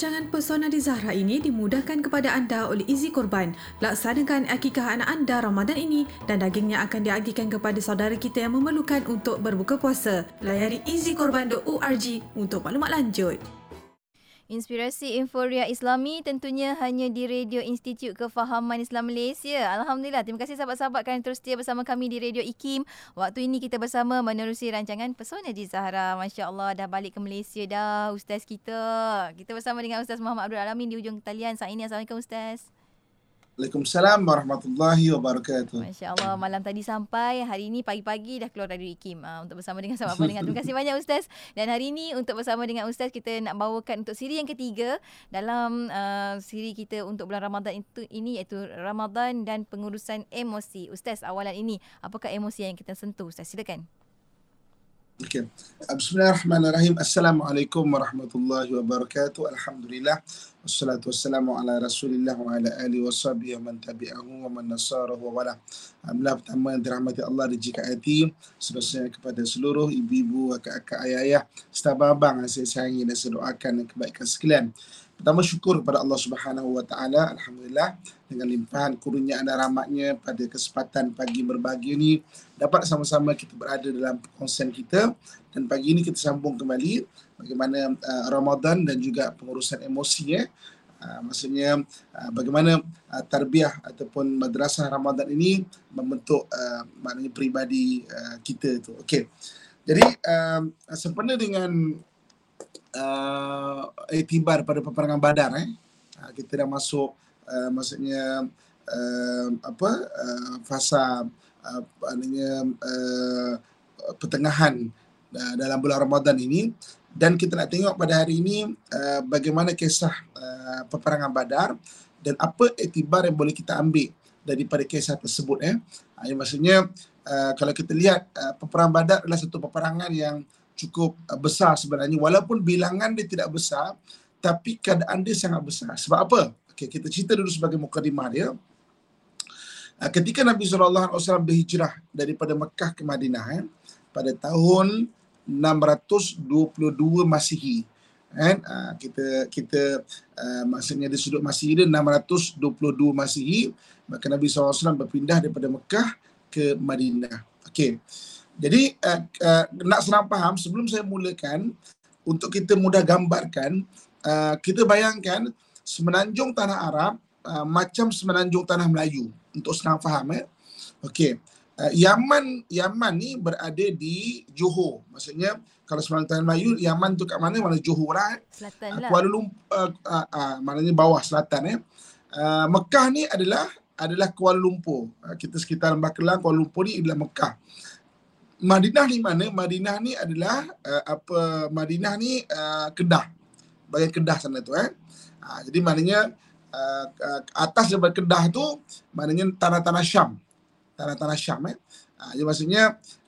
Rancangan Pesona di Zahra ini dimudahkan kepada anda oleh Izi Korban. Laksanakan akikah anak anda Ramadan ini dan dagingnya akan diagihkan kepada saudara kita yang memerlukan untuk berbuka puasa. Layari easykorban.org untuk maklumat lanjut. Inspirasi Inforia Islami tentunya hanya di Radio Institut Kefahaman Islam Malaysia. Alhamdulillah. Terima kasih sahabat-sahabat kerana terus setia bersama kami di Radio IKIM. Waktu ini kita bersama menerusi rancangan Pesona di Zahra. Masya Allah dah balik ke Malaysia dah Ustaz kita. Kita bersama dengan Ustaz Muhammad Abdul Alamin di ujung talian saat ini. Assalamualaikum Ustaz. Waalaikumsalam warahmatullahi wabarakatuh. Masya Allah malam tadi sampai hari ini pagi-pagi dah keluar dari IKIM uh, untuk bersama dengan pendengar. Terima kasih banyak Ustaz. Dan hari ini untuk bersama dengan Ustaz kita nak bawakan untuk siri yang ketiga dalam uh, siri kita untuk bulan Ramadan itu ini iaitu Ramadan dan pengurusan emosi. Ustaz awalan ini apakah emosi yang kita sentuh Ustaz? Silakan. Okay. Bismillahirrahmanirrahim. Assalamualaikum warahmatullahi wabarakatuh. Alhamdulillah. Wassalatu wassalamu ala rasulillah wa ala alihi wa sahbihi wa man tabi'ahu wa man nasarahu wa wala. Alhamdulillah pertama yang dirahmati Allah jika hati. Seterusnya kepada seluruh ibu-ibu, akak-akak, ayah-ayah, serta abang yang saya sayangi dan saya doakan kebaikan sekalian. Pertama syukur kepada Allah Subhanahu wa taala alhamdulillah dengan limpahan kurnia dan rahmatnya pada kesempatan pagi berbagi ini dapat sama-sama kita berada dalam konsen kita dan pagi ini kita sambung kembali bagaimana uh, Ramadan dan juga pengurusan emosi ya. Uh, maksudnya uh, bagaimana uh, tarbiyah ataupun madrasah Ramadan ini membentuk uh, maknanya peribadi uh, kita itu. Okey. Jadi uh, sempena dengan uh, itibar pada peperangan Badar eh. Uh, kita dah masuk uh, maksudnya uh, apa uh, fasa uh, uh, pertengahan uh, dalam bulan Ramadan ini. Dan kita nak tengok pada hari ini uh, bagaimana kisah uh, peperangan Badar dan apa etibar yang boleh kita ambil daripada kisah tersebut eh. Uh, maksudnya uh, kalau kita lihat uh, peperangan Badar adalah satu peperangan yang cukup uh, besar sebenarnya. Walaupun bilangan dia tidak besar tapi keadaan dia sangat besar. Sebab apa okey kita cerita dulu sebagai mukadimah dia. Uh, ketika Nabi SAW berhijrah daripada Mekah ke Madinah eh, pada tahun 622 Masihi kan uh, kita kita uh, maksudnya di sudut Masihi dia 622 Masihi maka Nabi SAW berpindah daripada Mekah ke Madinah. Okey jadi uh, uh, nak senang faham sebelum saya mulakan untuk kita mudah gambarkan uh, kita bayangkan semenanjung tanah Arab uh, macam semenanjung tanah Melayu untuk senang faham ya. Okey. Uh, Yaman Yaman ni berada di Johor. Maksudnya kalau semenanjung tanah Melayu Yaman tu kat mana? Mana Johor lah. Eh? Selatan lah. Kuala Lumpur uh, uh, uh, maknanya bawah selatan ya. Uh, Mekah ni adalah adalah Kuala Lumpur. Uh, kita sekitar Lembah Kelang Kuala Lumpur ni adalah Mekah. Madinah ni mana? Madinah ni adalah uh, apa? Madinah ni uh, Kedah. Bagian Kedah sana tu eh. Uh, jadi maknanya uh, uh, atas daripada Kedah tu maknanya tanah-tanah Syam. Tanah-tanah Syam eh. Uh, jadi maksudnya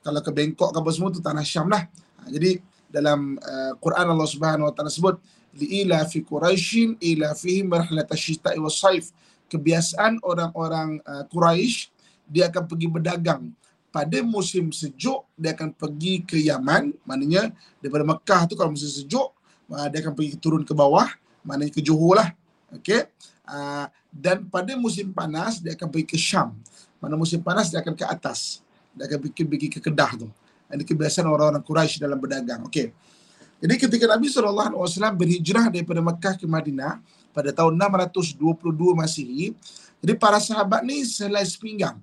kalau ke Bangkok ke apa semua tu tanah Syam lah. Uh, jadi dalam uh, Quran Allah Subhanahu Wa Taala sebut ila fi Quraisyin ila fihi marhalat asyita'i was saif. Kebiasaan orang-orang uh, Quraisy dia akan pergi berdagang pada musim sejuk dia akan pergi ke Yaman maknanya daripada Mekah tu kalau musim sejuk uh, dia akan pergi turun ke bawah maknanya ke Johor lah. Okey? Uh, dan pada musim panas dia akan pergi ke Syam. Mana musim panas dia akan ke atas. Dia akan pergi, pergi ke Kedah tu. Ini kebiasaan orang-orang Quraisy dalam berdagang. Okey? Jadi ketika Nabi SAW berhijrah daripada Mekah ke Madinah pada tahun 622 Masihi jadi para sahabat ni selai sepinggang.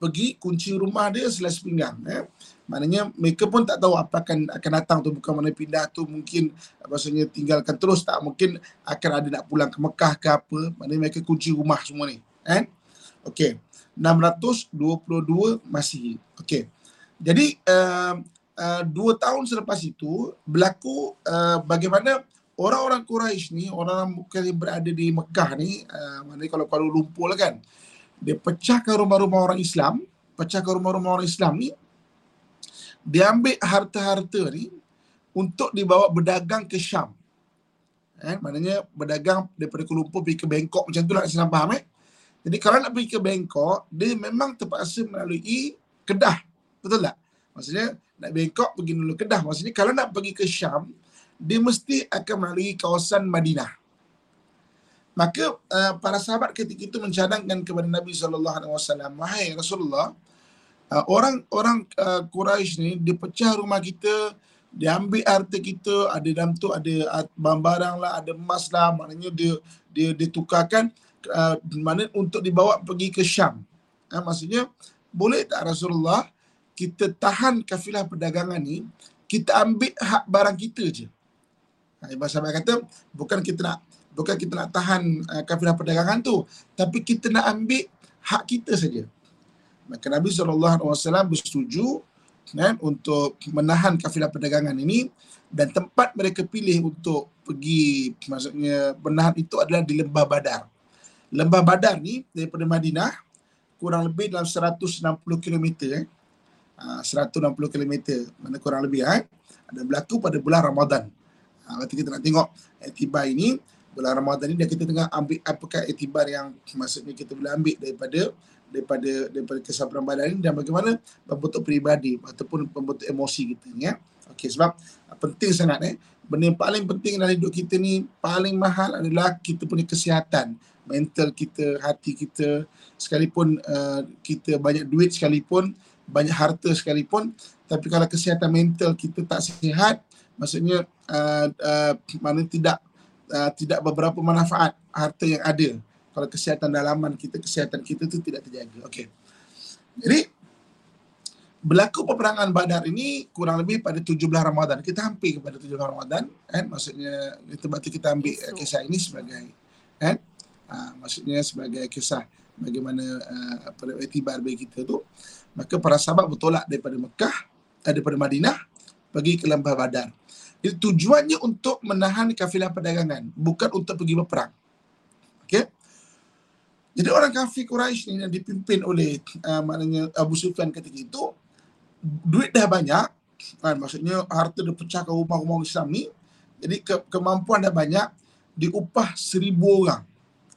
Pergi kunci rumah dia selai sepinggang eh. Maknanya mereka pun tak tahu apa akan akan datang tu bukan mana pindah tu mungkin maksudnya tinggalkan terus tak mungkin akan ada nak pulang ke Mekah ke apa. Maknanya mereka kunci rumah semua ni. Eh? Okey. 622 masih. Okey. Jadi uh, uh, dua tahun selepas itu berlaku uh, bagaimana orang-orang Quraisy ni, orang-orang yang berada di Mekah ni, uh, maknanya kalau Kuala Lumpur lah kan, dia pecahkan rumah-rumah orang Islam, pecahkan rumah-rumah orang Islam ni, dia ambil harta-harta ni untuk dibawa berdagang ke Syam. Eh, maknanya berdagang daripada Kuala Lumpur pergi ke Bangkok macam tu lah senang faham eh. Jadi kalau nak pergi ke Bangkok, dia memang terpaksa melalui Kedah. Betul tak? Maksudnya nak Bangkok pergi dulu Kedah. Maksudnya kalau nak pergi ke Syam, dia mesti akan melalui kawasan Madinah. Maka uh, para sahabat ketika itu mencadangkan kepada Nabi wasallam, "Wahai Rasulullah, uh, orang orang uh, Quraisy ni dia pecah rumah kita, dia ambil harta kita, ada dalam tu ada barang-barang lah, ada emas lah, maknanya dia dia ditukarkan uh, mana untuk dibawa pergi ke Syam." Uh, maksudnya boleh tak Rasulullah kita tahan kafilah perdagangan ni, kita ambil hak barang kita je. Ha, Ibn Sahabat kata, bukan kita nak bukan kita nak tahan uh, kafilah perdagangan tu, tapi kita nak ambil hak kita saja. Maka Nabi SAW bersetuju kan, untuk menahan kafilah perdagangan ini dan tempat mereka pilih untuk pergi maksudnya menahan itu adalah di Lembah Badar. Lembah Badar ni daripada Madinah kurang lebih dalam 160 km eh. Uh, 160 km mana kurang lebih eh. Ada berlaku pada bulan Ramadan. Ha, kita nak tengok etibar ini bulan Ramadan ini dan kita tengah ambil apakah etibar yang maksudnya kita boleh ambil daripada daripada daripada kisah perang badar ini dan bagaimana membentuk peribadi ataupun membentuk emosi kita ni ya. Okey sebab penting sangat eh. Benda yang paling penting dalam hidup kita ni paling mahal adalah kita punya kesihatan mental kita, hati kita sekalipun uh, kita banyak duit sekalipun, banyak harta sekalipun tapi kalau kesihatan mental kita tak sihat maksudnya uh, uh, mana tidak uh, tidak beberapa manfaat harta yang ada. Kalau kesihatan dalaman kita kesihatan kita tu tidak terjaga. Okey. Jadi berlaku peperangan Badar ini kurang lebih pada 17 Ramadan. Kita hampir kepada 17 Ramadan kan? Maksudnya kita berarti kita ambil Esok. kisah ini sebagai kan? Uh, maksudnya sebagai kisah bagaimana uh, pada itibar bagi kita tu. Maka para sahabat bertolak daripada Mekah eh, daripada Madinah pergi ke lembah Badar itu tujuannya untuk menahan kafilah perdagangan, bukan untuk pergi berperang. Okey. Jadi orang kafir Quraisy ni yang dipimpin oleh uh, maknanya Abu Sufyan ketika itu duit dah banyak, kan maksudnya harta dah pecah ke rumah-rumah Islam ni. Jadi ke- kemampuan dah banyak diupah seribu orang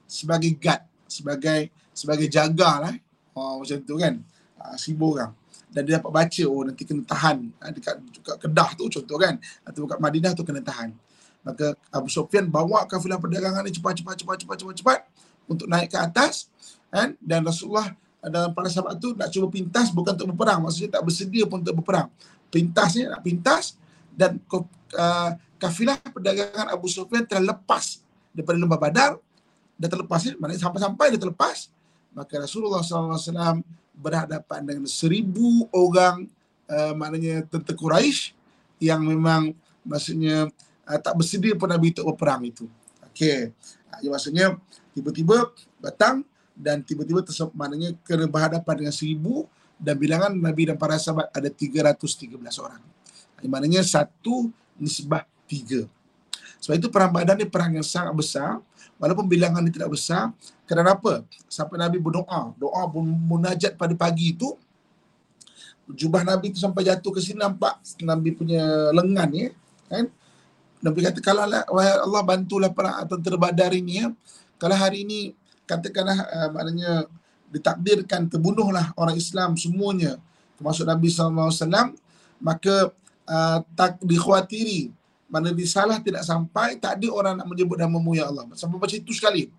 sebagai guard, sebagai sebagai jaga lah. Oh, macam tu kan. Uh, seribu orang dan dia dapat baca oh nanti kena tahan. Ah, dekat, dekat Kedah tu contoh kan? Atau dekat Madinah tu kena tahan. Maka Abu Sufyan bawa kafilah perdagangan ni cepat cepat cepat cepat cepat cepat untuk naik ke atas kan? Dan Rasulullah dan para sahabat tu nak cuba pintas bukan untuk berperang. Maksudnya tak bersedia pun untuk berperang. Pintas ni nak pintas dan uh, kafilah perdagangan Abu Sufyan telah lepas daripada lembah Badar. Dah terlepas ni maknanya sampai-sampai dia terlepas maka Rasulullah SAW berhadapan dengan seribu orang uh, maknanya tentera Quraisy yang memang maksudnya uh, tak bersedia pun Nabi untuk berperang itu. Okey. Uh, maksudnya tiba-tiba datang dan tiba-tiba tersebut maknanya kena berhadapan dengan seribu dan bilangan Nabi dan para sahabat ada 313 orang. Maknanya satu nisbah tiga. Sebab itu perang Badar ni perang yang sangat besar. Walaupun bilangan ini tidak besar kenapa sampai Nabi berdoa. Doa munajat pada pagi itu. Jubah Nabi itu sampai jatuh ke sini nampak Nabi punya lengan ya kan? Nabi kata kalau Allah bantulah para tentera Badar ini ya. Kalau hari ini katakanlah uh, maknanya ditakdirkan terbunuhlah orang Islam semuanya. Termasuk Nabi SAW maka uh, tak dikhawatiri mana risalah tidak sampai tak ada orang nak menyebut namamu ya Allah. Sampai macam itu sekali.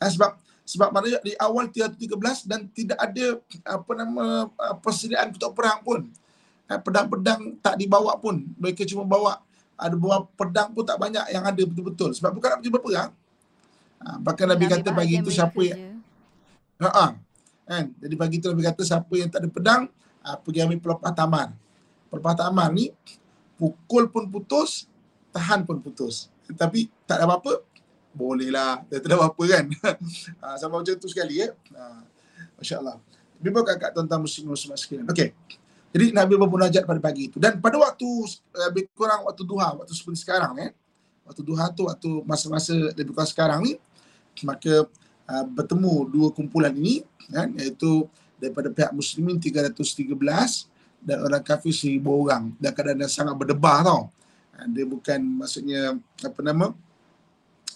Ha, sebab sebab mana di awal 313 dan tidak ada apa nama persediaan untuk perang pun. Ha, pedang-pedang tak dibawa pun. Mereka cuma bawa ada bawa pedang pun tak banyak yang ada betul-betul. Sebab bukan nak pergi berperang ha, bahkan Nabi kata bagi itu siapa yang ha, ha, kan? Jadi bagi itu Nabi kata siapa yang tak ada pedang ha, pergi ambil pelepah taman pelepah taman ni pukul pun putus tahan pun putus. Tetapi tak ada apa-apa, bolehlah. Tak ada apa-apa kan. ha, sama macam tu sekali ya. Ha, Masya Allah. Bimbang kakak tuan-tuan muslim muslim sekalian. Okey. Jadi Nabi bermunajat pada pagi itu. Dan pada waktu eh, lebih kurang waktu duha, waktu seperti sekarang eh. Waktu duha tu waktu masa-masa lebih kurang sekarang ni. Maka uh, bertemu dua kumpulan ini. Kan, iaitu daripada pihak muslimin 313 dan orang kafir 1000 orang. Dan keadaan sangat berdebar tau. Ha, dia bukan maksudnya apa nama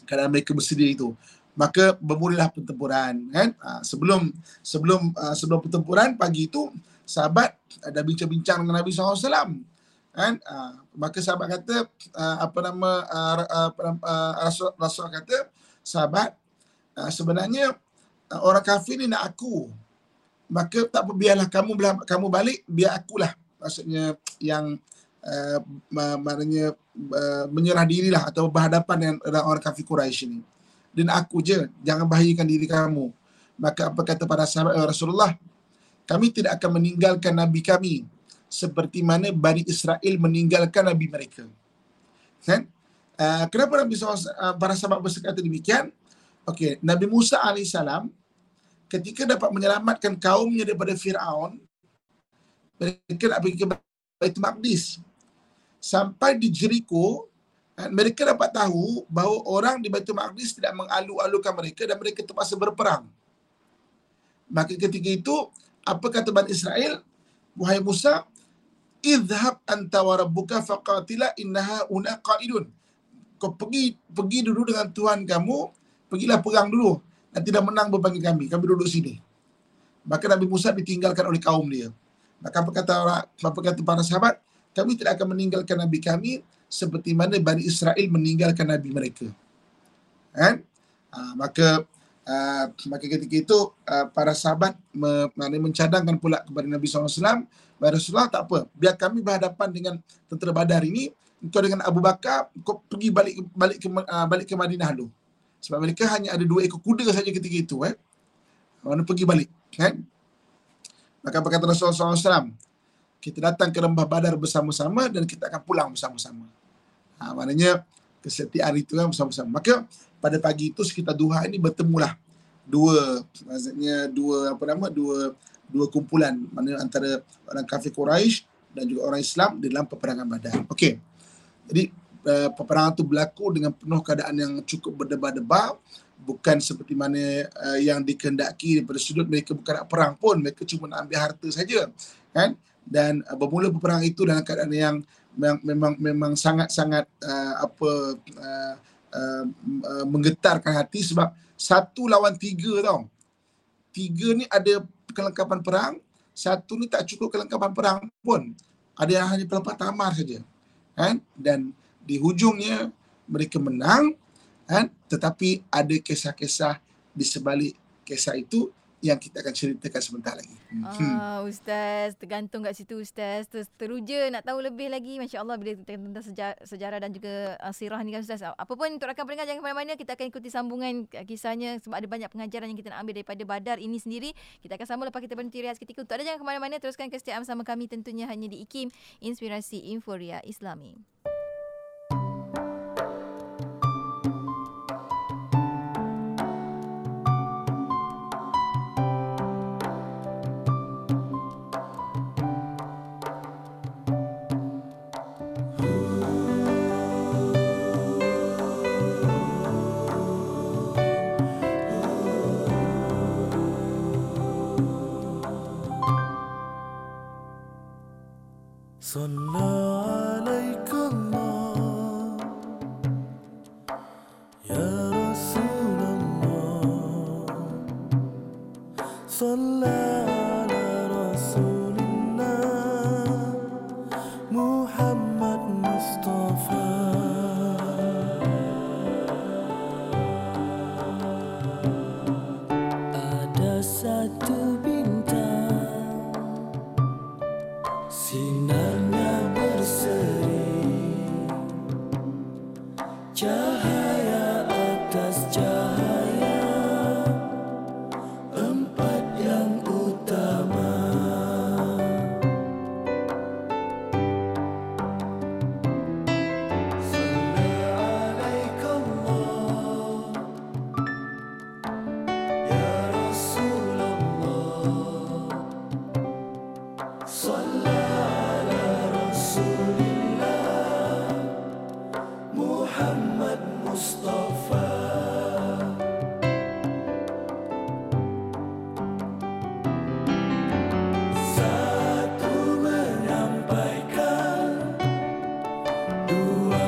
kerana mereka bersedia itu. Maka bermulalah pertempuran kan? Ha, sebelum sebelum uh, sebelum pertempuran pagi itu sahabat ada bincang-bincang dengan Nabi SAW kan? Uh, maka sahabat kata uh, apa nama uh, nama, uh, rasul rasul kata sahabat uh, sebenarnya uh, orang kafir ni nak aku. Maka tak apa biarlah kamu kamu balik biar akulah. Maksudnya yang uh, maknanya uh, menyerah dirilah atau berhadapan dengan orang kafir Quraisy ini dan aku je jangan bahayakan diri kamu maka apa kata para sahabat Rasulullah kami tidak akan meninggalkan nabi kami seperti mana Bani Israel meninggalkan Nabi mereka. Kan? Uh, kenapa Nabi SAW, uh, para sahabat berkata demikian? Okey, Nabi Musa AS ketika dapat menyelamatkan kaumnya daripada Fir'aun, mereka nak pergi ke Baitul Maqdis. Sampai di Jericho, uh, mereka dapat tahu bahawa orang di Baitul Maqdis tidak mengalu-alukan mereka dan mereka terpaksa berperang. Maka ketika itu, apa kata Bani Israel? Wahai Musa, idhab anta wa rabbuka faqatila innaha una qaidun. Kau pergi pergi dulu dengan tuhan kamu pergilah perang dulu. Nanti dah menang berpanggil kami kami duduk sini. Maka Nabi Musa ditinggalkan oleh kaum dia. Maka apa kata orang apa kata para sahabat kami tidak akan meninggalkan nabi kami seperti mana Bani Israel meninggalkan nabi mereka kan ha, maka uh, maka ketika itu uh, para sahabat me, mencadangkan pula kepada Nabi SAW Baik Rasulullah tak apa. Biar kami berhadapan dengan tentera Badar ini, engkau dengan Abu Bakar, kau pergi balik balik ke uh, balik ke Madinah dulu. Sebab mereka hanya ada dua ekor kuda saja ketika itu eh. Mana pergi balik, kan? Maka apa kata Rasulullah SAW? Kita datang ke lembah Badar bersama-sama dan kita akan pulang bersama-sama. Ha, maknanya kesetiaan itu kan bersama-sama. Maka pada pagi itu sekitar duha ini bertemulah dua maksudnya dua apa nama dua dua kumpulan mana antara orang kafir Quraisy dan juga orang Islam di dalam peperangan Badar. Okey. Jadi uh, peperangan itu berlaku dengan penuh keadaan yang cukup berdebar-debar bukan seperti mana uh, yang dikehendaki daripada sudut mereka bukan nak perang pun mereka cuma nak ambil harta saja kan dan uh, bermula peperangan itu dalam keadaan yang memang memang, sangat-sangat uh, apa uh, uh, uh, menggetarkan hati sebab satu lawan tiga tau tiga ni ada kelengkapan perang, satu ni tak cukup kelengkapan perang pun. Ada yang hanya pelempat tamar saja. Kan? Dan di hujungnya mereka menang, kan? tetapi ada kisah-kisah di sebalik kisah itu yang kita akan ceritakan sebentar lagi. Hmm. Ah, Ustaz, tergantung kat situ Ustaz. Terus teruja nak tahu lebih lagi. Masya Allah bila tentang sejarah, sejarah dan juga uh, sirah ni kan Ustaz. Apa pun untuk rakan pendengar jangan ke mana-mana. Kita akan ikuti sambungan uh, kisahnya sebab ada banyak pengajaran yang kita nak ambil daripada Badar ini sendiri. Kita akan sambung lepas kita berhenti rehat ketika itu. Tak ada jangan ke mana-mana. Teruskan kesetiaan bersama kami tentunya hanya di IKIM. Inspirasi Inforia Islami. สนน้อ Dua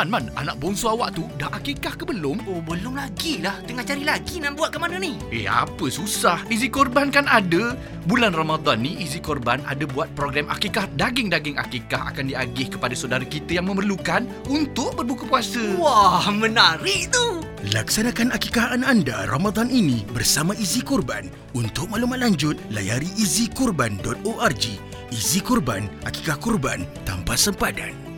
Man, Man, anak bongsu awak tu dah akikah ke belum? Oh, belum lagi lah. Tengah cari lagi nak buat ke mana ni? Eh, apa susah? Izi Korban kan ada. Bulan Ramadan ni, Izi Korban ada buat program akikah. Daging-daging akikah akan diagih kepada saudara kita yang memerlukan untuk berbuka puasa. Wah, menarik tu. Laksanakan akikah anak anda Ramadan ini bersama Izi Kurban. Untuk maklumat lanjut, layari izikurban.org. Izi Kurban, akikah kurban tanpa sempadan.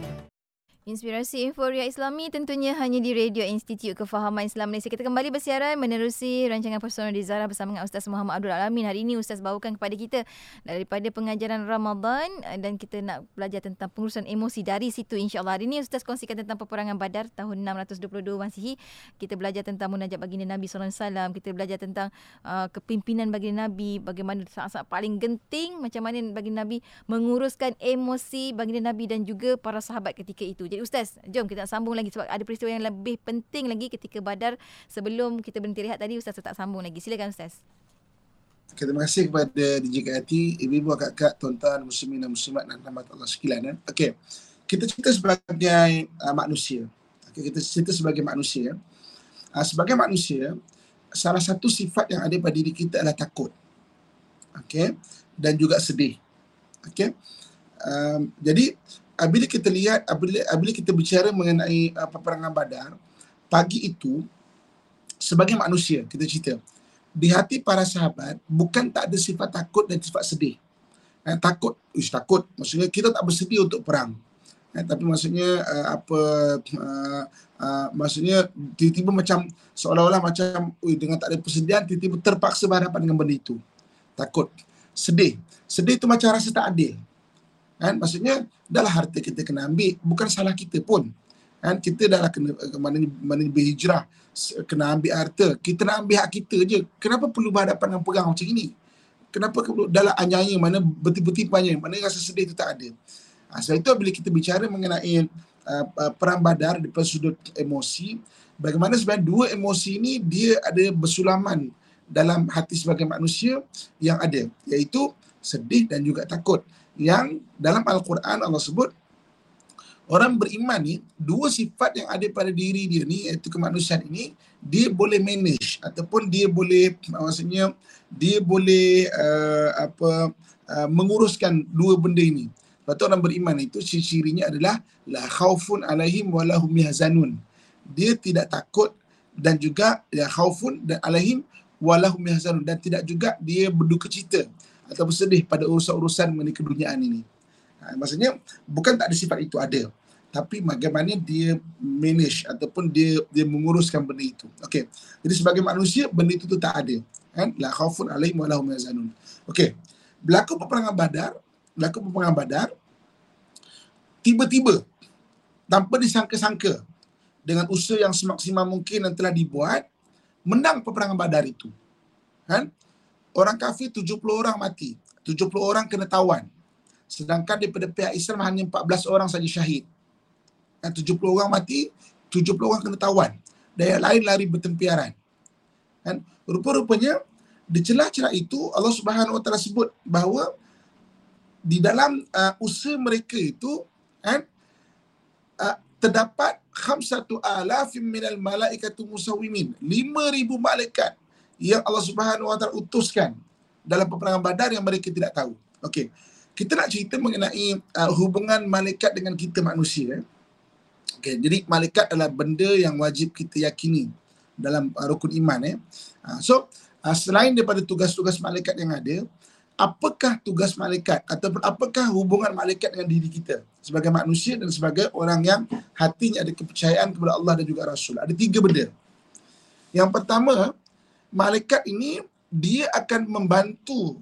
Inspirasi Inforia Islami tentunya hanya di Radio Institut Kefahaman Islam Malaysia. Kita kembali bersiaran menerusi rancangan personal di Zara bersama dengan Ustaz Muhammad Abdul Alamin. Hari ini Ustaz bawakan kepada kita daripada pengajaran Ramadan eh, dan kita nak belajar tentang pengurusan emosi dari situ insyaAllah. Hari ini Ustaz kongsikan tentang peperangan Badar tahun 622 Masihi. Kita belajar tentang munajat baginda Nabi SAW. Kita belajar tentang uh, kepimpinan baginda Nabi. Bagaimana saat-saat paling genting macam mana baginda Nabi menguruskan emosi baginda Nabi dan juga para sahabat ketika itu. Jadi Ustaz, jom kita sambung lagi sebab ada peristiwa yang lebih penting lagi ketika Badar sebelum kita berhenti rehat tadi Ustaz tetap sambung lagi. Silakan Ustaz. Okay, terima kasih kepada DJ KIT, ibu-ibu, kakak, tuan-tuan, muslimin dan muslimat dan rahmat Allah sekalian. Eh. Okey, kita cerita sebagai uh, manusia. Okay, kita cerita sebagai manusia. Uh, sebagai manusia, salah satu sifat yang ada pada diri kita adalah takut. Okey, dan juga sedih. Okey. Um, jadi bila kita lihat bila, bila kita bicara mengenai uh, peperangan Badar pagi itu sebagai manusia kita cerita di hati para sahabat bukan tak ada sifat takut dan sifat sedih. Eh, takut ish, takut. Maksudnya kita tak bersedia untuk perang. Eh, tapi maksudnya uh, apa uh, uh, maksudnya tiba-tiba macam seolah-olah macam ui, dengan tak ada persediaan tiba-tiba terpaksa berhadapan dengan benda itu. Takut. Sedih. Sedih itu macam rasa tak adil kan? Maksudnya dahlah harta kita kena ambil. Bukan salah kita pun. Kan? Kita dah kena mana mana berhijrah. Kena ambil harta. Kita nak ambil hak kita je. Kenapa perlu berhadapan dengan perang macam ini? Kenapa perlu dalam anyanya mana betul-betul banyak mana rasa sedih itu tak ada. Ha, sebab itu bila kita bicara mengenai uh, uh, perang badar di sudut emosi bagaimana sebenarnya dua emosi ini dia ada bersulaman dalam hati sebagai manusia yang ada iaitu sedih dan juga takut yang dalam Al-Quran Allah sebut orang beriman ni dua sifat yang ada pada diri dia ni iaitu kemanusiaan ini dia boleh manage ataupun dia boleh maksudnya dia boleh uh, apa uh, menguruskan dua benda ini. Lepas tu orang beriman itu ciri-cirinya adalah la khaufun alaihim wa lahum yahzanun. Dia tidak takut dan juga ya khaufun dan alaihim wa lahum yahzanun dan tidak juga dia berduka cita atau bersedih pada urusan-urusan mengenai keduniaan ini. Ha, maksudnya bukan tak ada sifat itu ada. Tapi bagaimana dia manage ataupun dia dia menguruskan benda itu. Okey. Jadi sebagai manusia benda itu tu tak ada. Kan? La khaufun alaihim wa lahum yazanun. Okey. Berlaku peperangan Badar, berlaku peperangan Badar tiba-tiba tanpa disangka-sangka dengan usaha yang semaksimal mungkin yang telah dibuat menang peperangan Badar itu. Kan? Orang kafir 70 orang mati. 70 orang kena tawan. Sedangkan daripada pihak Islam hanya 14 orang saja syahid. Dan 70 orang mati, 70 orang kena tawan. Dan yang lain lari bertempiaran. Dan rupa-rupanya di celah-celah itu Allah Subhanahu Taala sebut bahawa di dalam uh, usaha mereka itu kan uh, terdapat khamsatu alafim minal malaikatu musawimin 5000 malaikat yang Allah Subhanahu Wa Taala utuskan dalam peperangan Badar yang mereka tidak tahu. Okey. Kita nak cerita mengenai uh, hubungan malaikat dengan kita manusia. Eh. Okey, jadi malaikat adalah benda yang wajib kita yakini dalam uh, rukun iman eh. Uh, so, uh, selain daripada tugas-tugas malaikat yang ada, apakah tugas malaikat ataupun apakah hubungan malaikat dengan diri kita sebagai manusia dan sebagai orang yang hatinya ada kepercayaan kepada Allah dan juga Rasul. Ada tiga benda. Yang pertama, malaikat ini dia akan membantu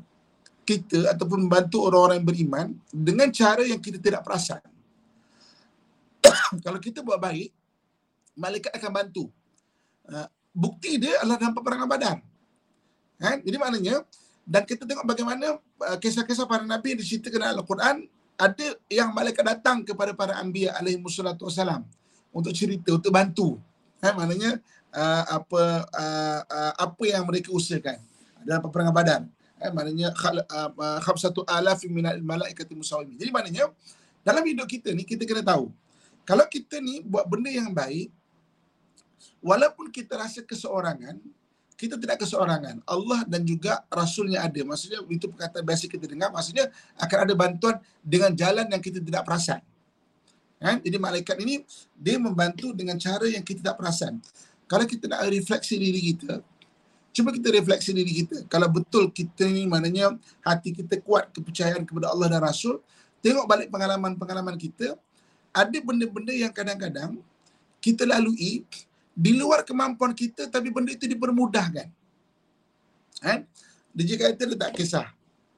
kita ataupun membantu orang-orang yang beriman dengan cara yang kita tidak perasan. Kalau kita buat baik, malaikat akan bantu. Uh, bukti dia adalah dalam peperangan badan. Kan? Jadi maknanya, dan kita tengok bagaimana uh, kisah-kisah para Nabi yang diceritakan dalam Al-Quran, ada yang malaikat datang kepada para anbiya alaihi wassalam untuk cerita untuk bantu eh, maknanya uh, apa uh, uh, apa yang mereka usahakan dalam peperangan Badar eh, maknanya khamsatu alaf min malaikati musawimi jadi maknanya dalam hidup kita ni kita kena tahu kalau kita ni buat benda yang baik walaupun kita rasa keseorangan kita tidak keseorangan. Allah dan juga Rasulnya ada. Maksudnya itu perkataan biasa kita dengar. Maksudnya akan ada bantuan dengan jalan yang kita tidak perasan. Kan? Jadi malaikat ini dia membantu dengan cara yang kita tak perasan. Kalau kita nak refleksi diri kita, cuba kita refleksi diri kita. Kalau betul kita ni maknanya hati kita kuat kepercayaan kepada Allah dan Rasul, tengok balik pengalaman-pengalaman kita, ada benda-benda yang kadang-kadang kita lalui di luar kemampuan kita tapi benda itu dipermudahkan. Kan? Dia kata dia tak kisah.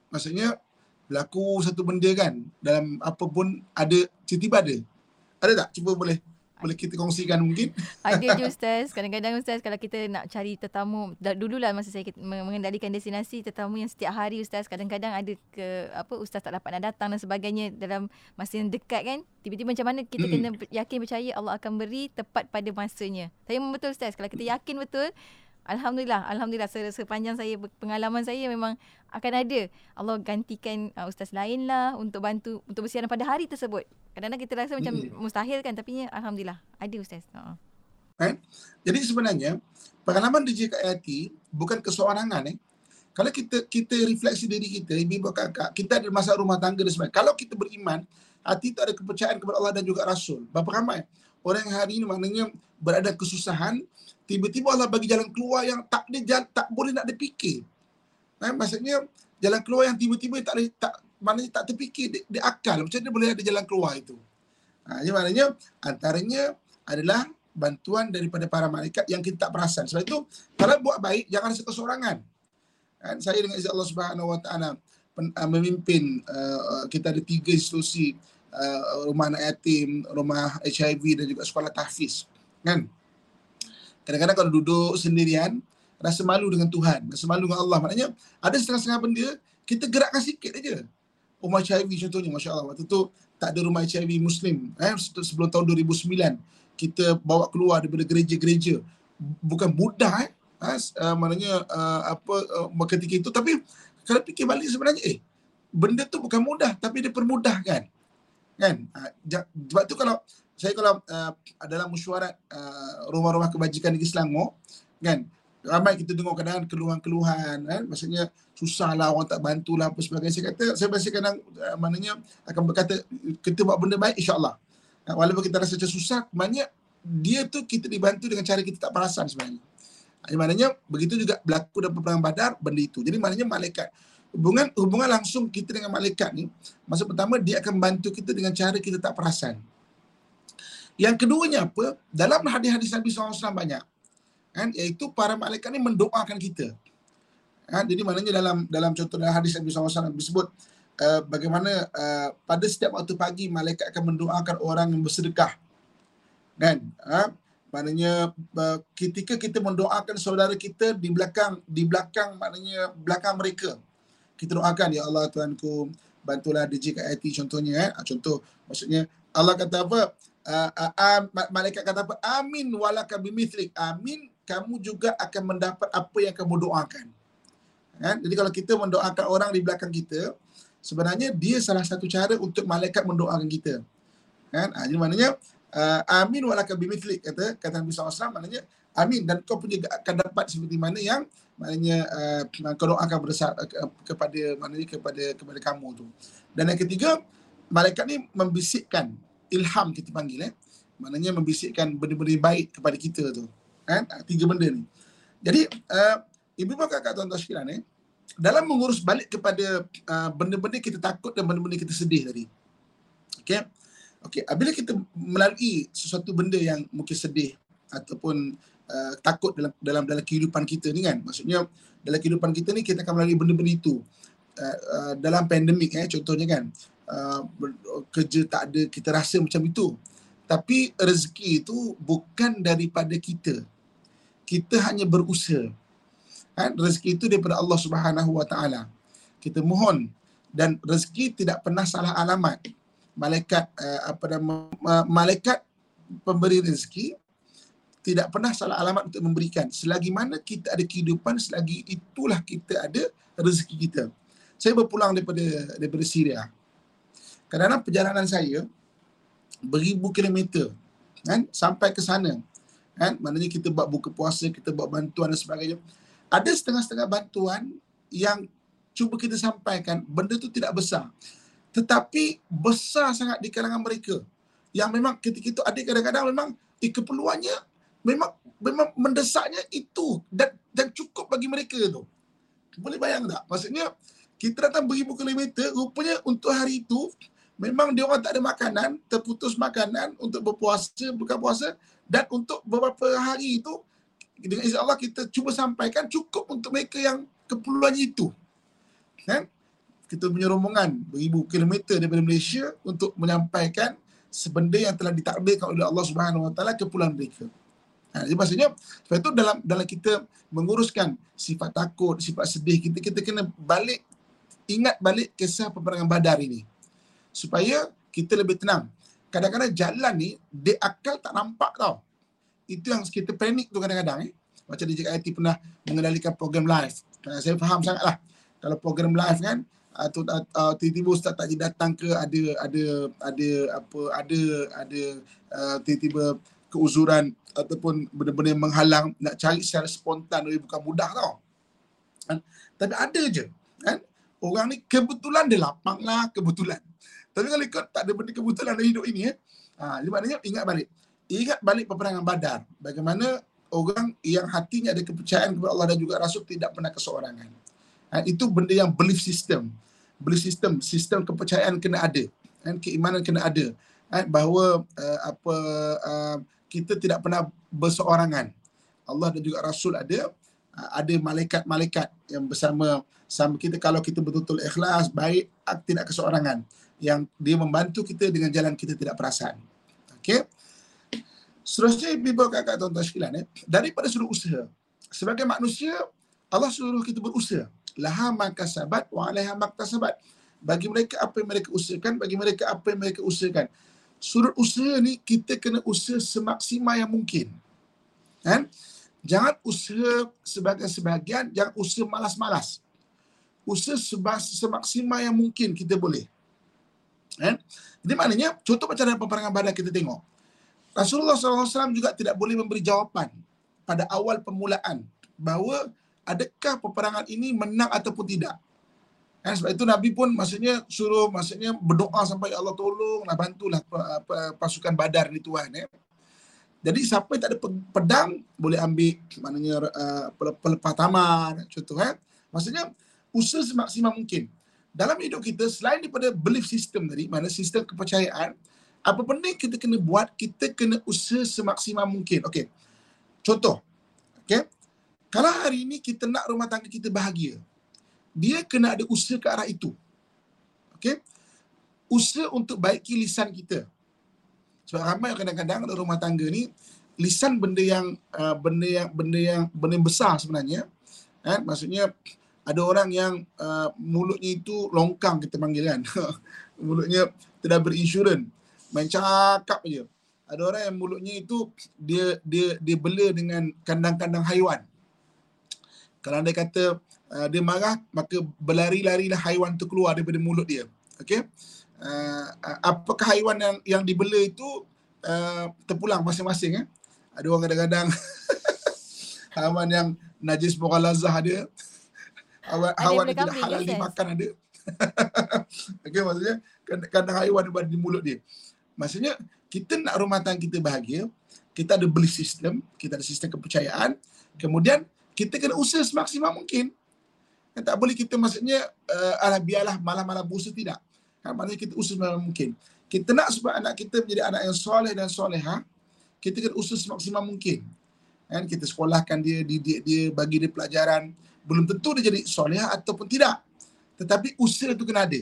Maksudnya berlaku satu benda kan dalam apa pun ada tiba-tiba ada. Ada tak? Cuba boleh boleh kita kongsikan mungkin? Ada je Ustaz. Kadang-kadang Ustaz kalau kita nak cari tetamu. Dululah masa saya mengendalikan destinasi tetamu yang setiap hari Ustaz. Kadang-kadang ada ke apa Ustaz tak dapat nak datang dan sebagainya dalam masa yang dekat kan. Tiba-tiba macam mana kita hmm. kena yakin percaya Allah akan beri tepat pada masanya. Saya memang betul Ustaz. Kalau kita yakin betul Alhamdulillah, Alhamdulillah sepanjang saya pengalaman saya memang akan ada Allah gantikan uh, ustaz lain lah untuk bantu untuk bersiaran pada hari tersebut. Kadang-kadang kita rasa macam hmm. mustahil kan tapi Alhamdulillah ada ustaz. Uh. Eh? Jadi sebenarnya pengalaman DJ KIT bukan keseorangan eh. Kalau kita kita refleksi diri kita, ibu bapa kakak, kita ada masalah rumah tangga dan sebagainya. Kalau kita beriman, hati itu ada kepercayaan kepada Allah dan juga Rasul. Berapa ramai orang yang hari ini maknanya berada kesusahan, tiba-tiba Allah bagi jalan keluar yang tak ada tak boleh nak dipikir. Eh, maksudnya jalan keluar yang tiba-tiba tak boleh tak maknanya tak terfikir di, di akal macam mana boleh ada jalan keluar itu. Ha, jadi maknanya antaranya adalah bantuan daripada para malaikat yang kita tak perasan. Sebab itu kalau buat baik jangan rasa kesorangan. Kan saya dengan izin Allah Subhanahu Wa Taala uh, memimpin uh, kita ada tiga institusi uh, rumah anak yatim, rumah HIV dan juga sekolah tahfiz. Kan? Kadang-kadang kalau duduk sendirian, rasa malu dengan Tuhan, rasa malu dengan Allah. Maknanya ada setengah-setengah benda, kita gerakkan sikit aja. Rumah HIV contohnya, Masya Allah. Waktu tu tak ada rumah HIV Muslim. Eh, sebelum tahun 2009, kita bawa keluar daripada gereja-gereja. Bukan mudah eh. Ha, uh, maknanya uh, apa uh, ketika itu tapi kalau fikir balik sebenarnya eh benda tu bukan mudah tapi dia permudahkan kan? Uh, sebab tu kalau saya kalau uh, dalam mesyuarat uh, rumah-rumah kebajikan di Selangor kan? Ramai kita dengar kadang keluhan-keluhan kan? Maksudnya susahlah orang tak bantulah apa sebagainya. Saya kata saya biasa kadang uh, maknanya akan berkata kita buat benda baik insyaallah. Uh, walaupun kita rasa macam susah maknanya dia tu kita dibantu dengan cara kita tak perasan sebenarnya. Uh, maknanya begitu juga berlaku dalam perang badar benda itu. Jadi maknanya malaikat hubungan hubungan langsung kita dengan malaikat ni masa pertama dia akan bantu kita dengan cara kita tak perasan yang keduanya apa? Dalam hadis-hadis Nabi SAW banyak. Kan? Iaitu para malaikat ni mendoakan kita. Kan? Jadi maknanya dalam dalam contoh dalam hadis Nabi SAW disebut uh, bagaimana uh, pada setiap waktu pagi malaikat akan mendoakan orang yang bersedekah. Kan? Ha? Maknanya uh, ketika kita mendoakan saudara kita di belakang di belakang maknanya belakang mereka. Kita doakan ya Allah Tuhanku bantulah DJ KIT contohnya eh. Contoh maksudnya Allah kata apa? uh, uh, malaikat kata apa? Amin walaka bimithlik. Amin kamu juga akan mendapat apa yang kamu doakan. Kan? Jadi kalau kita mendoakan orang di belakang kita, sebenarnya dia salah satu cara untuk malaikat mendoakan kita. Kan? Ha, jadi maknanya uh, amin walaka bimithlik kata kata Nabi SAW maknanya amin dan kau pun juga akan dapat seperti mana yang maknanya uh, kau doakan bersama, uh, kepada maknanya kepada kepada kamu tu. Dan yang ketiga, malaikat ni membisikkan ilham kita panggil eh. Maknanya membisikkan benda-benda baik kepada kita tu. Kan? Ha, tiga benda ni. Jadi uh, ibu bapa kakak tuan-tuan sekalian eh, dalam mengurus balik kepada uh, benda-benda kita takut dan benda-benda kita sedih tadi. Okey. Okey, bila kita melalui sesuatu benda yang mungkin sedih ataupun uh, takut dalam dalam dalam kehidupan kita ni kan. Maksudnya dalam kehidupan kita ni kita akan melalui benda-benda itu. Uh, uh, dalam pandemik eh contohnya kan Uh, kerja tak ada kita rasa macam itu tapi rezeki itu bukan daripada kita kita hanya berusaha kan rezeki itu daripada Allah Subhanahu Wa Taala kita mohon dan rezeki tidak pernah salah alamat. Malaikat uh, apa nama uh, malaikat pemberi rezeki tidak pernah salah alamat untuk memberikan. Selagi mana kita ada kehidupan, selagi itulah kita ada rezeki kita. Saya berpulang daripada daripada Syria. Kadang-kadang perjalanan saya beribu kilometer kan sampai ke sana. Kan? Maknanya kita buat buka puasa, kita buat bantuan dan sebagainya. Ada setengah-setengah bantuan yang cuba kita sampaikan benda tu tidak besar. Tetapi besar sangat di kalangan mereka. Yang memang ketika itu ada kadang-kadang memang eh, keperluannya memang memang mendesaknya itu dan dan cukup bagi mereka tu. Boleh bayang tak? Maksudnya kita datang beribu kilometer rupanya untuk hari itu memang dia orang tak ada makanan, terputus makanan untuk berpuasa, buka puasa dan untuk beberapa hari itu dengan izin Allah kita cuba sampaikan cukup untuk mereka yang keperluannya itu. Kan? Kita punya rombongan beribu kilometer daripada Malaysia untuk menyampaikan sebenda yang telah ditakdirkan oleh Allah Subhanahu Wa Taala ke pulang mereka. Ha, jadi maksudnya sebab itu dalam dalam kita menguruskan sifat takut, sifat sedih kita kita kena balik ingat balik kisah peperangan Badar ini supaya kita lebih tenang. Kadang-kadang jalan ni dia akal tak nampak tau. Itu yang kita panik tu kadang-kadang eh. Macam DJ pernah mengendalikan program live. Saya faham sangatlah kalau program live kan atau uh, uh, tiba-tiba ustaz tak datang ke ada ada ada apa ada ada uh, tiba-tiba keuzuran ataupun benda-benda yang menghalang nak cari secara spontan lebih bukan mudah tau. Kan? Tapi ada je kan orang ni kebetulan dia lapang lah kebetulan. Tapi kalau ikut tak ada benda kebetulan dalam hidup ini eh. Ha, maknanya ingat balik. Ingat balik peperangan badar. Bagaimana orang yang hatinya ada kepercayaan kepada Allah dan juga Rasul tidak pernah keseorangan. Ha, itu benda yang belief system. Belief system, sistem kepercayaan kena ada. Kan? Keimanan kena ada. Ha, bahawa uh, apa uh, kita tidak pernah berseorangan. Allah dan juga Rasul ada. Ada malaikat-malaikat yang bersama sama kita kalau kita betul-betul ikhlas, baik, tidak keseorangan yang dia membantu kita dengan jalan kita tidak perasan. Okey. Seterusnya Ibu kakak tuan-tuan sekalian eh, daripada suruh usaha. Sebagai manusia Allah suruh kita berusaha laha makasabat wa alaiha maktasabat bagi mereka apa yang mereka usahakan bagi mereka apa yang mereka usahakan surut usaha ni kita kena usaha semaksimal yang mungkin. Kan? Jangan usaha sebagai sebagian jangan usaha malas-malas. Usaha semaksimal yang mungkin kita boleh. Kan? Jadi maknanya contoh macam dalam peperangan badar kita tengok. Rasulullah SAW juga tidak boleh memberi jawapan pada awal permulaan bahawa adakah peperangan ini menang ataupun tidak. Kan sebab itu Nabi pun maksudnya suruh maksudnya berdoa sampai ya Allah tolonglah bantulah pasukan Badar ni tuan ya. Jadi siapa yang tak ada pedang boleh ambil maknanya uh, pelepah tamar contoh ya. Maksudnya usaha semaksimal mungkin. Dalam hidup kita selain daripada belief system tadi, mana sistem kepercayaan, apa benda kita kena buat, kita kena usaha semaksimal mungkin. Okey. Contoh. Okey. Kalau hari ini kita nak rumah tangga kita bahagia, dia kena ada usaha ke arah itu. Okey? Usaha untuk baiki lisan kita. Sebab ramai kadang-kadang dalam rumah tangga ni lisan benda yang uh, benda yang benda yang benda yang besar sebenarnya. Kan? Maksudnya ada orang yang uh, mulutnya itu longkang kita panggil kan. mulutnya tidak berinsurans. Main cakap je. Ada orang yang mulutnya itu dia dia dia bela dengan kandang-kandang haiwan. Kalau anda kata uh, dia marah, maka berlari-larilah haiwan tu keluar daripada mulut dia. Okey. Uh, apakah haiwan yang yang dibela itu uh, terpulang masing-masing eh? Ada orang kadang-kadang haiwan yang najis lazah dia. Haiwan, haiwan yang tidak halal dimakan ada. Okey maksudnya kadang haiwan yang di mulut dia. Maksudnya kita nak rumah tangga kita bahagia, kita ada belief system, kita ada sistem kepercayaan, kemudian kita kena usaha semaksimal mungkin. Kan tak boleh kita maksudnya uh, alah biarlah malam-malam berusaha tidak. Kan maknanya kita usaha semaksimal mungkin. Kita nak supaya anak kita menjadi anak yang soleh dan soleha, kita kena usaha semaksimal mungkin. Kan kita sekolahkan dia, didik dia, bagi dia pelajaran. Belum tentu dia jadi soleha ataupun tidak. Tetapi usaha itu kena ada.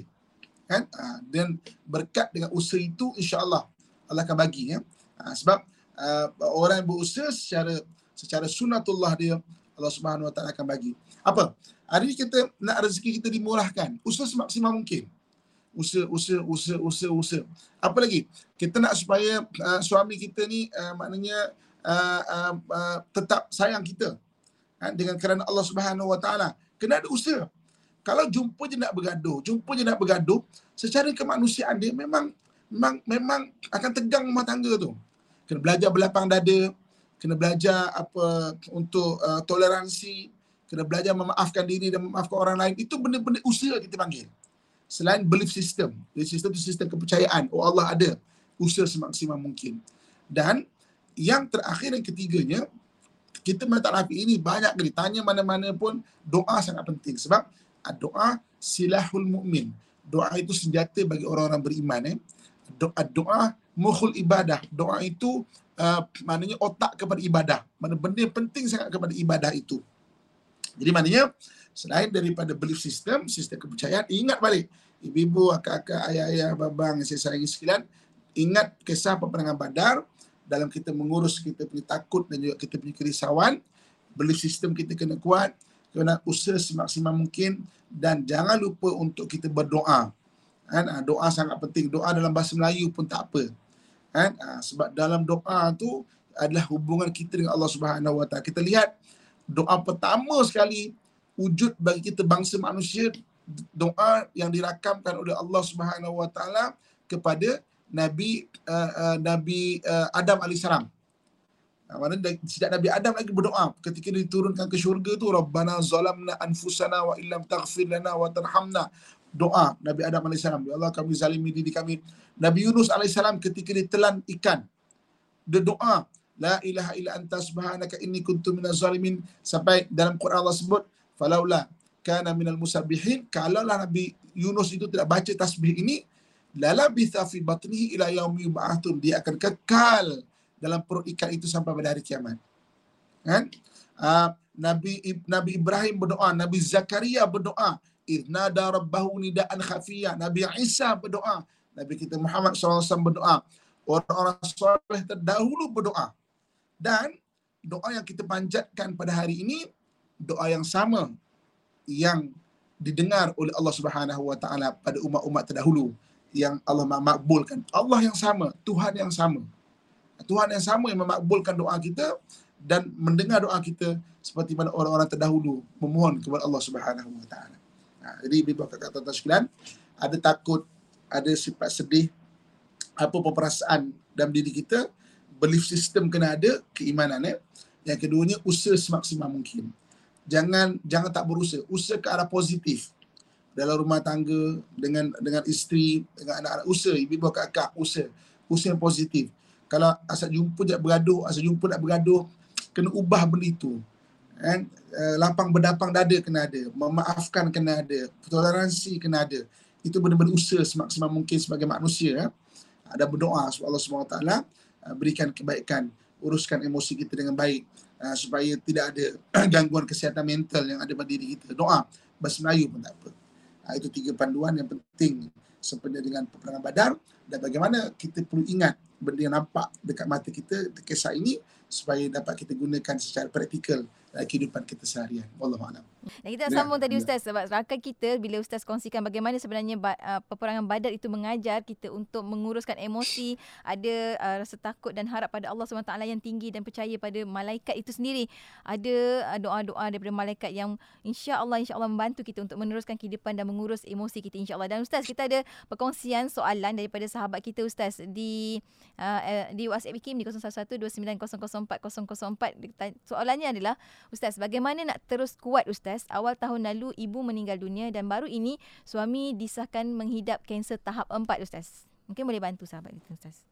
Kan? Uh, dan berkat dengan usaha itu insya-Allah Allah akan bagi ya. Uh, sebab uh, orang yang berusaha secara secara sunatullah dia Allah Subhanahu Wa Taala akan bagi. Apa? Hari ini kita nak rezeki kita dimurahkan. Usaha semaksimal mungkin. Usaha, usaha, usaha, usaha, usaha. Apa lagi? Kita nak supaya uh, suami kita ni uh, maknanya uh, uh, uh, tetap sayang kita uh, dengan kerana Allah Subhanahu Wa Taala. Kena ada usaha. Kalau jumpa je nak bergaduh, jumpa je nak bergaduh, secara kemanusiaan dia memang memang memang akan tegang rumah tangga tu. Kena belajar berlapang dada, kena belajar apa untuk uh, toleransi, kena belajar memaafkan diri dan memaafkan orang lain. Itu benda-benda usaha kita panggil. Selain belief system, belief system itu sistem kepercayaan. Oh Allah ada usaha semaksimal mungkin. Dan yang terakhir dan ketiganya, kita minta ini banyak kali tanya mana-mana pun doa sangat penting sebab doa silahul mukmin. Doa itu senjata bagi orang-orang beriman eh. Doa doa mukhul ibadah. Doa itu uh, maknanya otak kepada ibadah. Mana benda penting sangat kepada ibadah itu. Jadi maknanya selain daripada belief system, sistem kepercayaan, ingat balik. Ibu-ibu, akak-akak, ayah-ayah, babang yang saya sayangi sekalian, ingat kisah peperangan badar dalam kita mengurus kita punya takut dan juga kita punya kerisauan. Belief system kita kena kuat, kena usaha semaksimal mungkin dan jangan lupa untuk kita berdoa. Kan? Ah, doa sangat penting. Doa dalam bahasa Melayu pun tak apa kan ha, sebab dalam doa tu adalah hubungan kita dengan Allah Subhanahu Wa Taala kita lihat doa pertama sekali wujud bagi kita bangsa manusia doa yang dirakamkan oleh Allah Subhanahu Wa Taala kepada Nabi uh, uh, Nabi uh, Adam alaihissalam. Mana sejak Nabi Adam lagi berdoa ketika diturunkan ke syurga tu Rabbana zalamna anfusana wa illam taghfir lana wa tarhamna doa Nabi Adam AS. Ya Allah kami zalimi diri kami. Nabi Yunus AS ketika ditelan ikan. Dia doa. La ilaha illa anta subhanaka inni kuntu minaz zalimin. Sampai dalam Quran Allah sebut. Falaula kana minal musabbihin. Kalaulah Nabi Yunus itu tidak baca tasbih ini. Lala bitha fi batnihi ila yaumi yub'atun. Dia akan kekal dalam perut ikan itu sampai pada hari kiamat. Kan? Uh, Nabi Nabi Ibrahim berdoa, Nabi Zakaria berdoa, idnada rabbahu nidaan khafiyah. Nabi Isa berdoa. Nabi kita Muhammad SAW berdoa. Orang-orang soleh terdahulu berdoa. Dan doa yang kita panjatkan pada hari ini, doa yang sama yang didengar oleh Allah Subhanahu Wa Taala pada umat-umat terdahulu yang Allah makbulkan. Allah yang sama, Tuhan yang sama. Tuhan yang sama yang memakbulkan doa kita dan mendengar doa kita seperti mana orang-orang terdahulu memohon kepada Allah Subhanahu Wa Taala. Ha, jadi bapa kata tuan sekalian, ada takut, ada sifat sedih, apa perasaan dalam diri kita, belief system kena ada, keimanan eh. Yang keduanya usaha semaksimal mungkin. Jangan jangan tak berusaha, usaha ke arah positif. Dalam rumah tangga dengan dengan isteri, dengan anak-anak usaha, ibu bapa kakak usaha, usaha yang positif. Kalau asal jumpa nak bergaduh, asal jumpa nak bergaduh, kena ubah benda itu kan uh, lapang berdapang dada kena ada memaafkan kena ada toleransi kena ada itu benar-benar usaha semaksimal mungkin sebagai manusia ya. ada berdoa Allah SWT uh, berikan kebaikan uruskan emosi kita dengan baik uh, supaya tidak ada gangguan kesihatan mental yang ada pada diri kita doa bahasa Melayu pun tak apa uh, itu tiga panduan yang penting sebenarnya dengan peperangan badar dan bagaimana kita perlu ingat benda yang nampak dekat mata kita kisah ini supaya dapat kita gunakan secara praktikal dalam kehidupan kita seharian. Wallahualam. Dan kita nak sambung ya. tadi Ustaz sebab rakan kita bila Ustaz kongsikan bagaimana sebenarnya uh, peperangan badar itu mengajar kita untuk menguruskan emosi, ada uh, rasa takut dan harap pada Allah SWT yang tinggi dan percaya pada malaikat itu sendiri. Ada uh, doa-doa daripada malaikat yang insya-Allah insya-Allah membantu kita untuk meneruskan kehidupan dan mengurus emosi kita insya-Allah. Dan Ustaz kita ada perkongsian soalan daripada sahabat kita Ustaz di uh, di WhatsApp Kim di 0112900404. Soalannya adalah Ustaz bagaimana nak terus kuat Ustaz, awal tahun lalu ibu meninggal dunia dan baru ini suami disahkan menghidap kanser tahap 4 Ustaz. Mungkin boleh bantu sahabat kita Ustaz.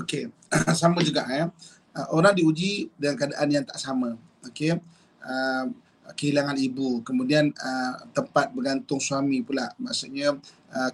Okey, sama juga ya. Uh, orang diuji dengan keadaan yang tak sama. Okey. Uh, kehilangan ibu, kemudian uh, tempat bergantung suami pula. Maksudnya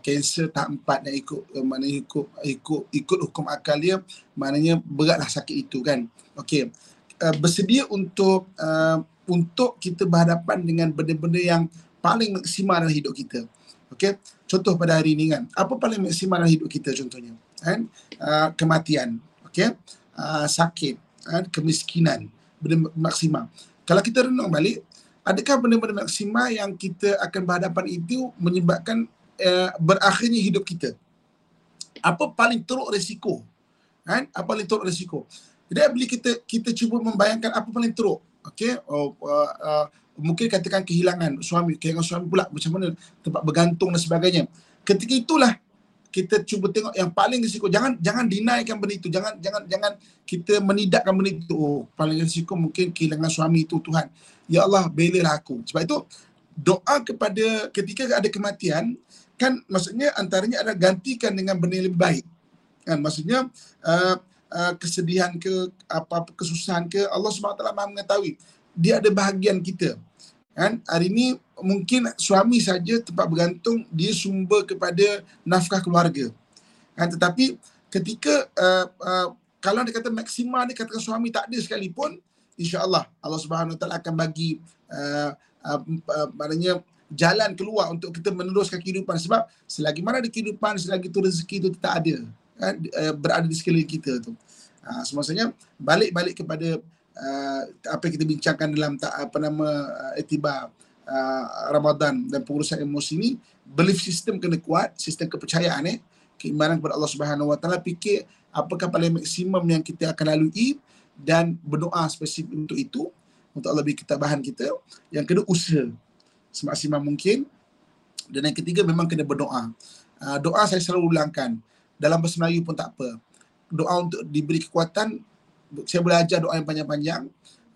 kanser uh, tahap 4 yang ikut uh, mana ikut ikut ikut hukum akal dia, maknanya beratlah sakit itu kan. Okey. Uh, bersedia untuk uh, untuk kita berhadapan dengan benda-benda yang paling maksimal dalam hidup kita. Okey, contoh pada hari ini kan, apa paling maksimal dalam hidup kita contohnya? Kan? Uh, kematian, okey? Uh, sakit, uh, kemiskinan, benda maksimal. Kalau kita renung balik, adakah benda-benda maksima yang kita akan berhadapan itu menyebabkan uh, berakhirnya hidup kita? Apa paling teruk risiko? Kan? Apa paling teruk risiko? Jadi bila kita kita cuba membayangkan apa paling teruk, okey, oh, uh, uh, mungkin katakan kehilangan suami, kehilangan suami pula macam mana tempat bergantung dan sebagainya. Ketika itulah kita cuba tengok yang paling risiko. Jangan jangan dinaikkan benda itu. Jangan jangan jangan kita menidakkan benda itu. Oh, paling risiko mungkin kehilangan suami itu Tuhan. Ya Allah, belalah aku. Sebab itu doa kepada ketika ada kematian kan maksudnya antaranya adalah gantikan dengan benda yang lebih baik. Kan maksudnya uh, uh, kesedihan ke apa kesusahan ke Allah SWT Maha mengetahui. Dia ada bahagian kita. Kan hari ini mungkin suami saja tempat bergantung dia sumber kepada nafkah keluarga. Kan tetapi ketika uh, uh, kalau dia kata maksimal dia katakan suami tak ada sekalipun insya-Allah Allah Subhanahu Taala akan bagi uh, uh, uh, maknanya jalan keluar untuk kita meneruskan kehidupan sebab selagi mana ada kehidupan selagi tu rezeki itu tak ada kan berada di sekeliling kita tu. Uh, semasa balik-balik kepada uh, apa yang kita bincangkan dalam tak, apa nama uh, etibar uh, Ramadan dan pengurusan emosi ini belief system kena kuat, sistem kepercayaan eh, keimanan kepada Allah Subhanahu Wa Taala fikir apakah paling maksimum yang kita akan lalui dan berdoa spesifik untuk itu untuk beri ketabahan kita. Yang kedua usaha semaksimal mungkin dan yang ketiga memang kena berdoa. Uh, doa saya selalu ulangkan dalam bahasa Melayu pun tak apa. Doa untuk diberi kekuatan saya belajar doa yang panjang-panjang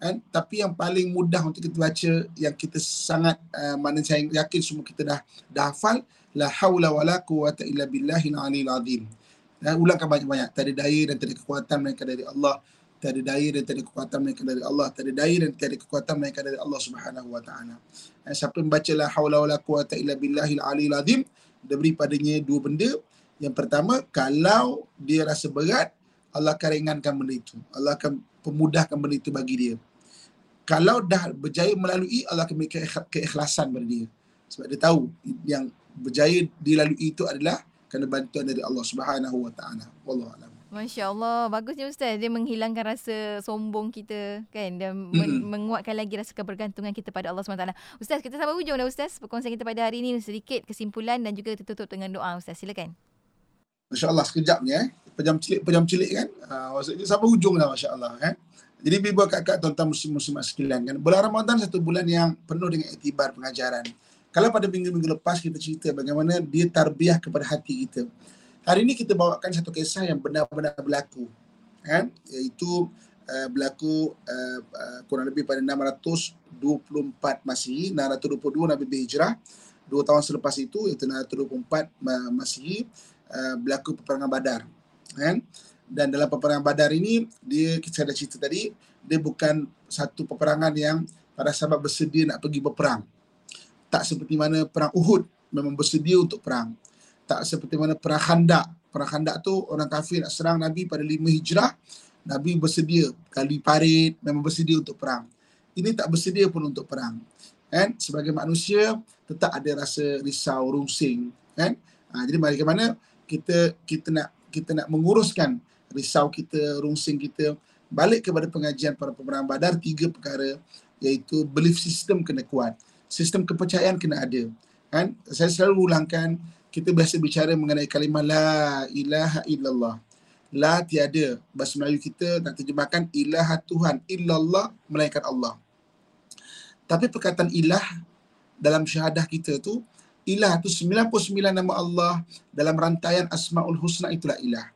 kan? Tapi yang paling mudah untuk kita baca yang kita sangat uh, mana saya yakin semua kita dah dah hafal la haula wala quwata illa billahi aliyil azim. Dan ulangkan banyak-banyak. Tak ada daya dan tak ada kekuatan mereka dari Allah. Tak ada daya dan tak ada kekuatan mereka dari Allah. Tak ada daya dan tak ada kekuatan mereka dari Allah Subhanahu wa taala. Dan siapa yang baca la haula wala quwata illa billahi aliyil azim diberi padanya dua benda yang pertama kalau dia rasa berat Allah akan ringankan benda itu Allah akan pemudahkan benda itu bagi dia kalau dah berjaya melalui Allah akan berikan keikhlasan pada dia sebab dia tahu yang berjaya dilalui itu adalah kerana bantuan dari Allah Subhanahu wa taala wallahu alam Masya Allah, bagusnya Ustaz. Dia menghilangkan rasa sombong kita kan dan mm-hmm. menguatkan lagi rasa kebergantungan kita pada Allah SWT. Ustaz, kita sampai hujung dah Ustaz. Perkongsian kita pada hari ini sedikit kesimpulan dan juga tertutup dengan doa Ustaz. Silakan. Masya Allah, sekejap ni eh. Pejam cilik, pejam cilik kan. Uh, maksudnya sampai hujung dah Masya Allah eh. Jadi bibu kakak tuan-tuan muslim-muslim sekalian kan. Bulan Ramadan satu bulan yang penuh dengan iktibar pengajaran. Kalau pada minggu-minggu lepas kita cerita bagaimana dia tarbiah kepada hati kita. Hari ini kita bawakan satu kisah yang benar-benar berlaku. Kan? Iaitu uh, berlaku uh, kurang lebih pada 624 Masihi, 622 Nabi Berhijrah. Dua tahun selepas itu, iaitu 624 Masihi, uh, berlaku peperangan badar. Kan? dan dalam peperangan Badar ini dia kita ada cerita tadi dia bukan satu peperangan yang para sahabat bersedia nak pergi berperang. Tak seperti mana perang Uhud memang bersedia untuk perang. Tak seperti mana perang Khandaq. Perang Khandaq tu orang kafir nak serang Nabi pada lima Hijrah, Nabi bersedia kali parit memang bersedia untuk perang. Ini tak bersedia pun untuk perang. Kan? Sebagai manusia tetap ada rasa risau, rungsing, kan? Ha, jadi bagaimana kita kita nak kita nak menguruskan risau kita, rungsing kita balik kepada pengajian para pemenang badar tiga perkara iaitu belief system kena kuat sistem kepercayaan kena ada. Kan? Saya selalu ulangkan kita biasa bicara mengenai kalimah la ilaha illallah. La tiada. Bahasa Melayu kita nak terjemahkan ilaha Tuhan illallah melainkan Allah. Tapi perkataan ilah dalam syahadah kita tu ilah tu 99 nama Allah dalam rantaian asmaul husna itulah ilah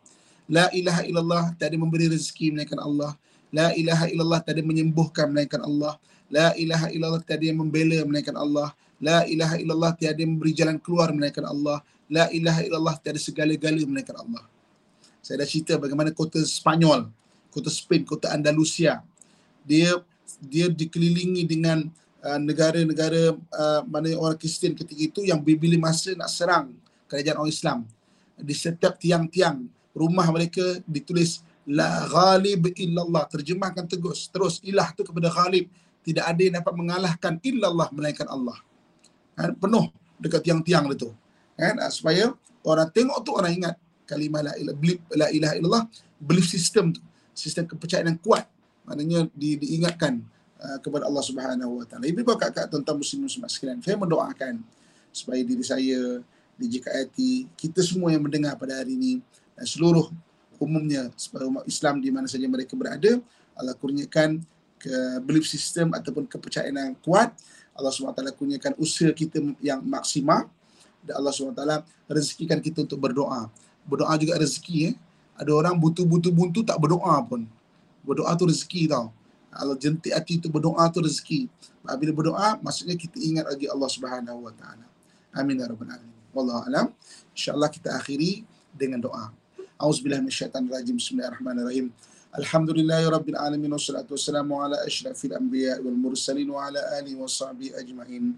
La ilaha illallah tak ada memberi rezeki melainkan Allah. La ilaha illallah tak ada menyembuhkan melainkan Allah. La ilaha illallah yang membela melainkan Allah. La ilaha illallah tiada memberi jalan keluar melainkan Allah. La ilaha illallah tiada segala-gala melainkan Allah. Saya dah cerita bagaimana kota Spanyol, kota Spain, kota Andalusia. Dia dia dikelilingi dengan uh, negara-negara uh, mana orang Kristian ketika itu yang bila masa nak serang kerajaan orang Islam. Di setiap tiang-tiang rumah mereka ditulis la ghalib illallah terjemahkan tegus terus ilah tu kepada ghalib. Tidak ada yang dapat mengalahkan illallah melainkan Allah. Kan penuh dekat tiang-tiang itu kan ah, supaya orang tengok tu orang ingat kalimah la ilaha illallah belief system tu sistem kepercayaan yang kuat. Maknanya di, diingatkan uh, kepada Allah Subhanahu Wa Taala. Ibu bapa kakak tuan-tuan muslim muslimat sekalian, saya mendoakan supaya diri saya, DJKIT, kita semua yang mendengar pada hari ini dan seluruh umumnya supaya umat Islam di mana saja mereka berada, Allah kurniakan ke belief system ataupun kepercayaan yang kuat. Allah SWT kurniakan usaha kita yang maksimal dan Allah SWT rezekikan kita untuk berdoa. Berdoa juga rezeki eh. Ada orang butuh-butuh buntu tak berdoa pun. Berdoa tu rezeki tau. Allah jentik hati untuk berdoa tu rezeki. Bila berdoa maksudnya kita ingat lagi Allah Subhanahu Wa Taala. Amin ya rabbal alamin. Wallahu alam. Insyaallah kita akhiri dengan doa. Auzubillahi minasyaitanir rajim. Bismillahirrahmanirrahim. Alhamdulillahi rabbil alamin wassalatu wassalamu ala asyrafil anbiya wal mursalin wa ala alihi washabihi ajmain.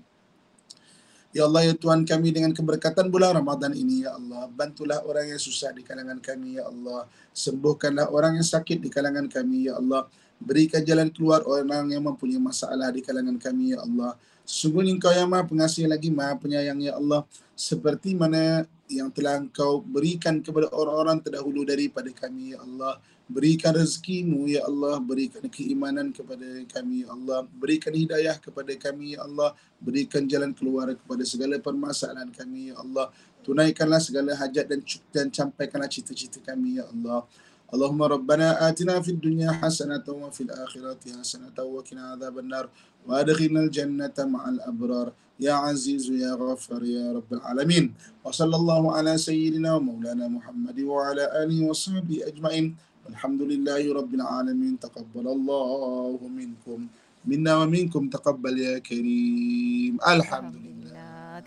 Ya Allah ya Tuhan kami dengan keberkatan bulan Ramadan ini ya Allah bantulah orang yang susah di kalangan kami ya Allah sembuhkanlah orang yang sakit di kalangan kami ya Allah berikan jalan keluar orang yang mempunyai masalah di kalangan kami ya Allah. Sesungguhnya engkau yang maha pengasih lagi maha penyayang ya Allah. Seperti mana yang telah engkau berikan kepada orang-orang terdahulu daripada kami ya Allah. Berikan rezekimu ya Allah, berikan keimanan kepada kami ya Allah, berikan hidayah kepada kami ya Allah, berikan jalan keluar kepada segala permasalahan kami ya Allah. Tunaikanlah segala hajat dan dan campaikanlah cita-cita kami ya Allah. اللهم ربنا آتنا في الدنيا حسنة وفي الآخرة حسنة وقنا عذاب النار وأدخلنا الجنة مع الأبرار. يا عزيز يا غفار يا رب العالمين. وصلى الله على سيدنا ومولانا محمد وعلى آله وصحبه أجمعين. الحمد لله رب العالمين. تقبل الله منكم. منا ومنكم. تقبل يا كريم. الحمد لله.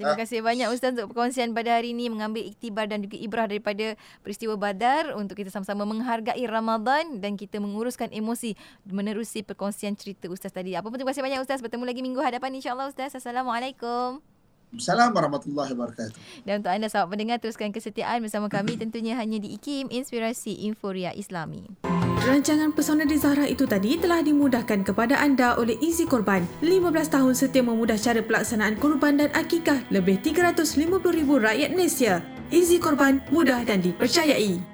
Terima kasih banyak Ustaz untuk perkongsian pada hari ini mengambil iktibar dan juga ibrah daripada peristiwa Badar untuk kita sama-sama menghargai Ramadan dan kita menguruskan emosi menerusi perkongsian cerita Ustaz tadi. Apa pun terima kasih banyak Ustaz. Bertemu lagi minggu hadapan insya-Allah Ustaz. Assalamualaikum. Assalamualaikum warahmatullahi wabarakatuh. Dan untuk anda sahabat pendengar teruskan kesetiaan bersama kami tentunya hanya di IKIM Inspirasi Inforia Islami. Rancangan Pesona di Zahra itu tadi telah dimudahkan kepada anda oleh Easy Korban. 15 tahun setia memudah cara pelaksanaan korban dan akikah lebih 350,000 rakyat Malaysia. Easy Korban mudah dan dipercayai.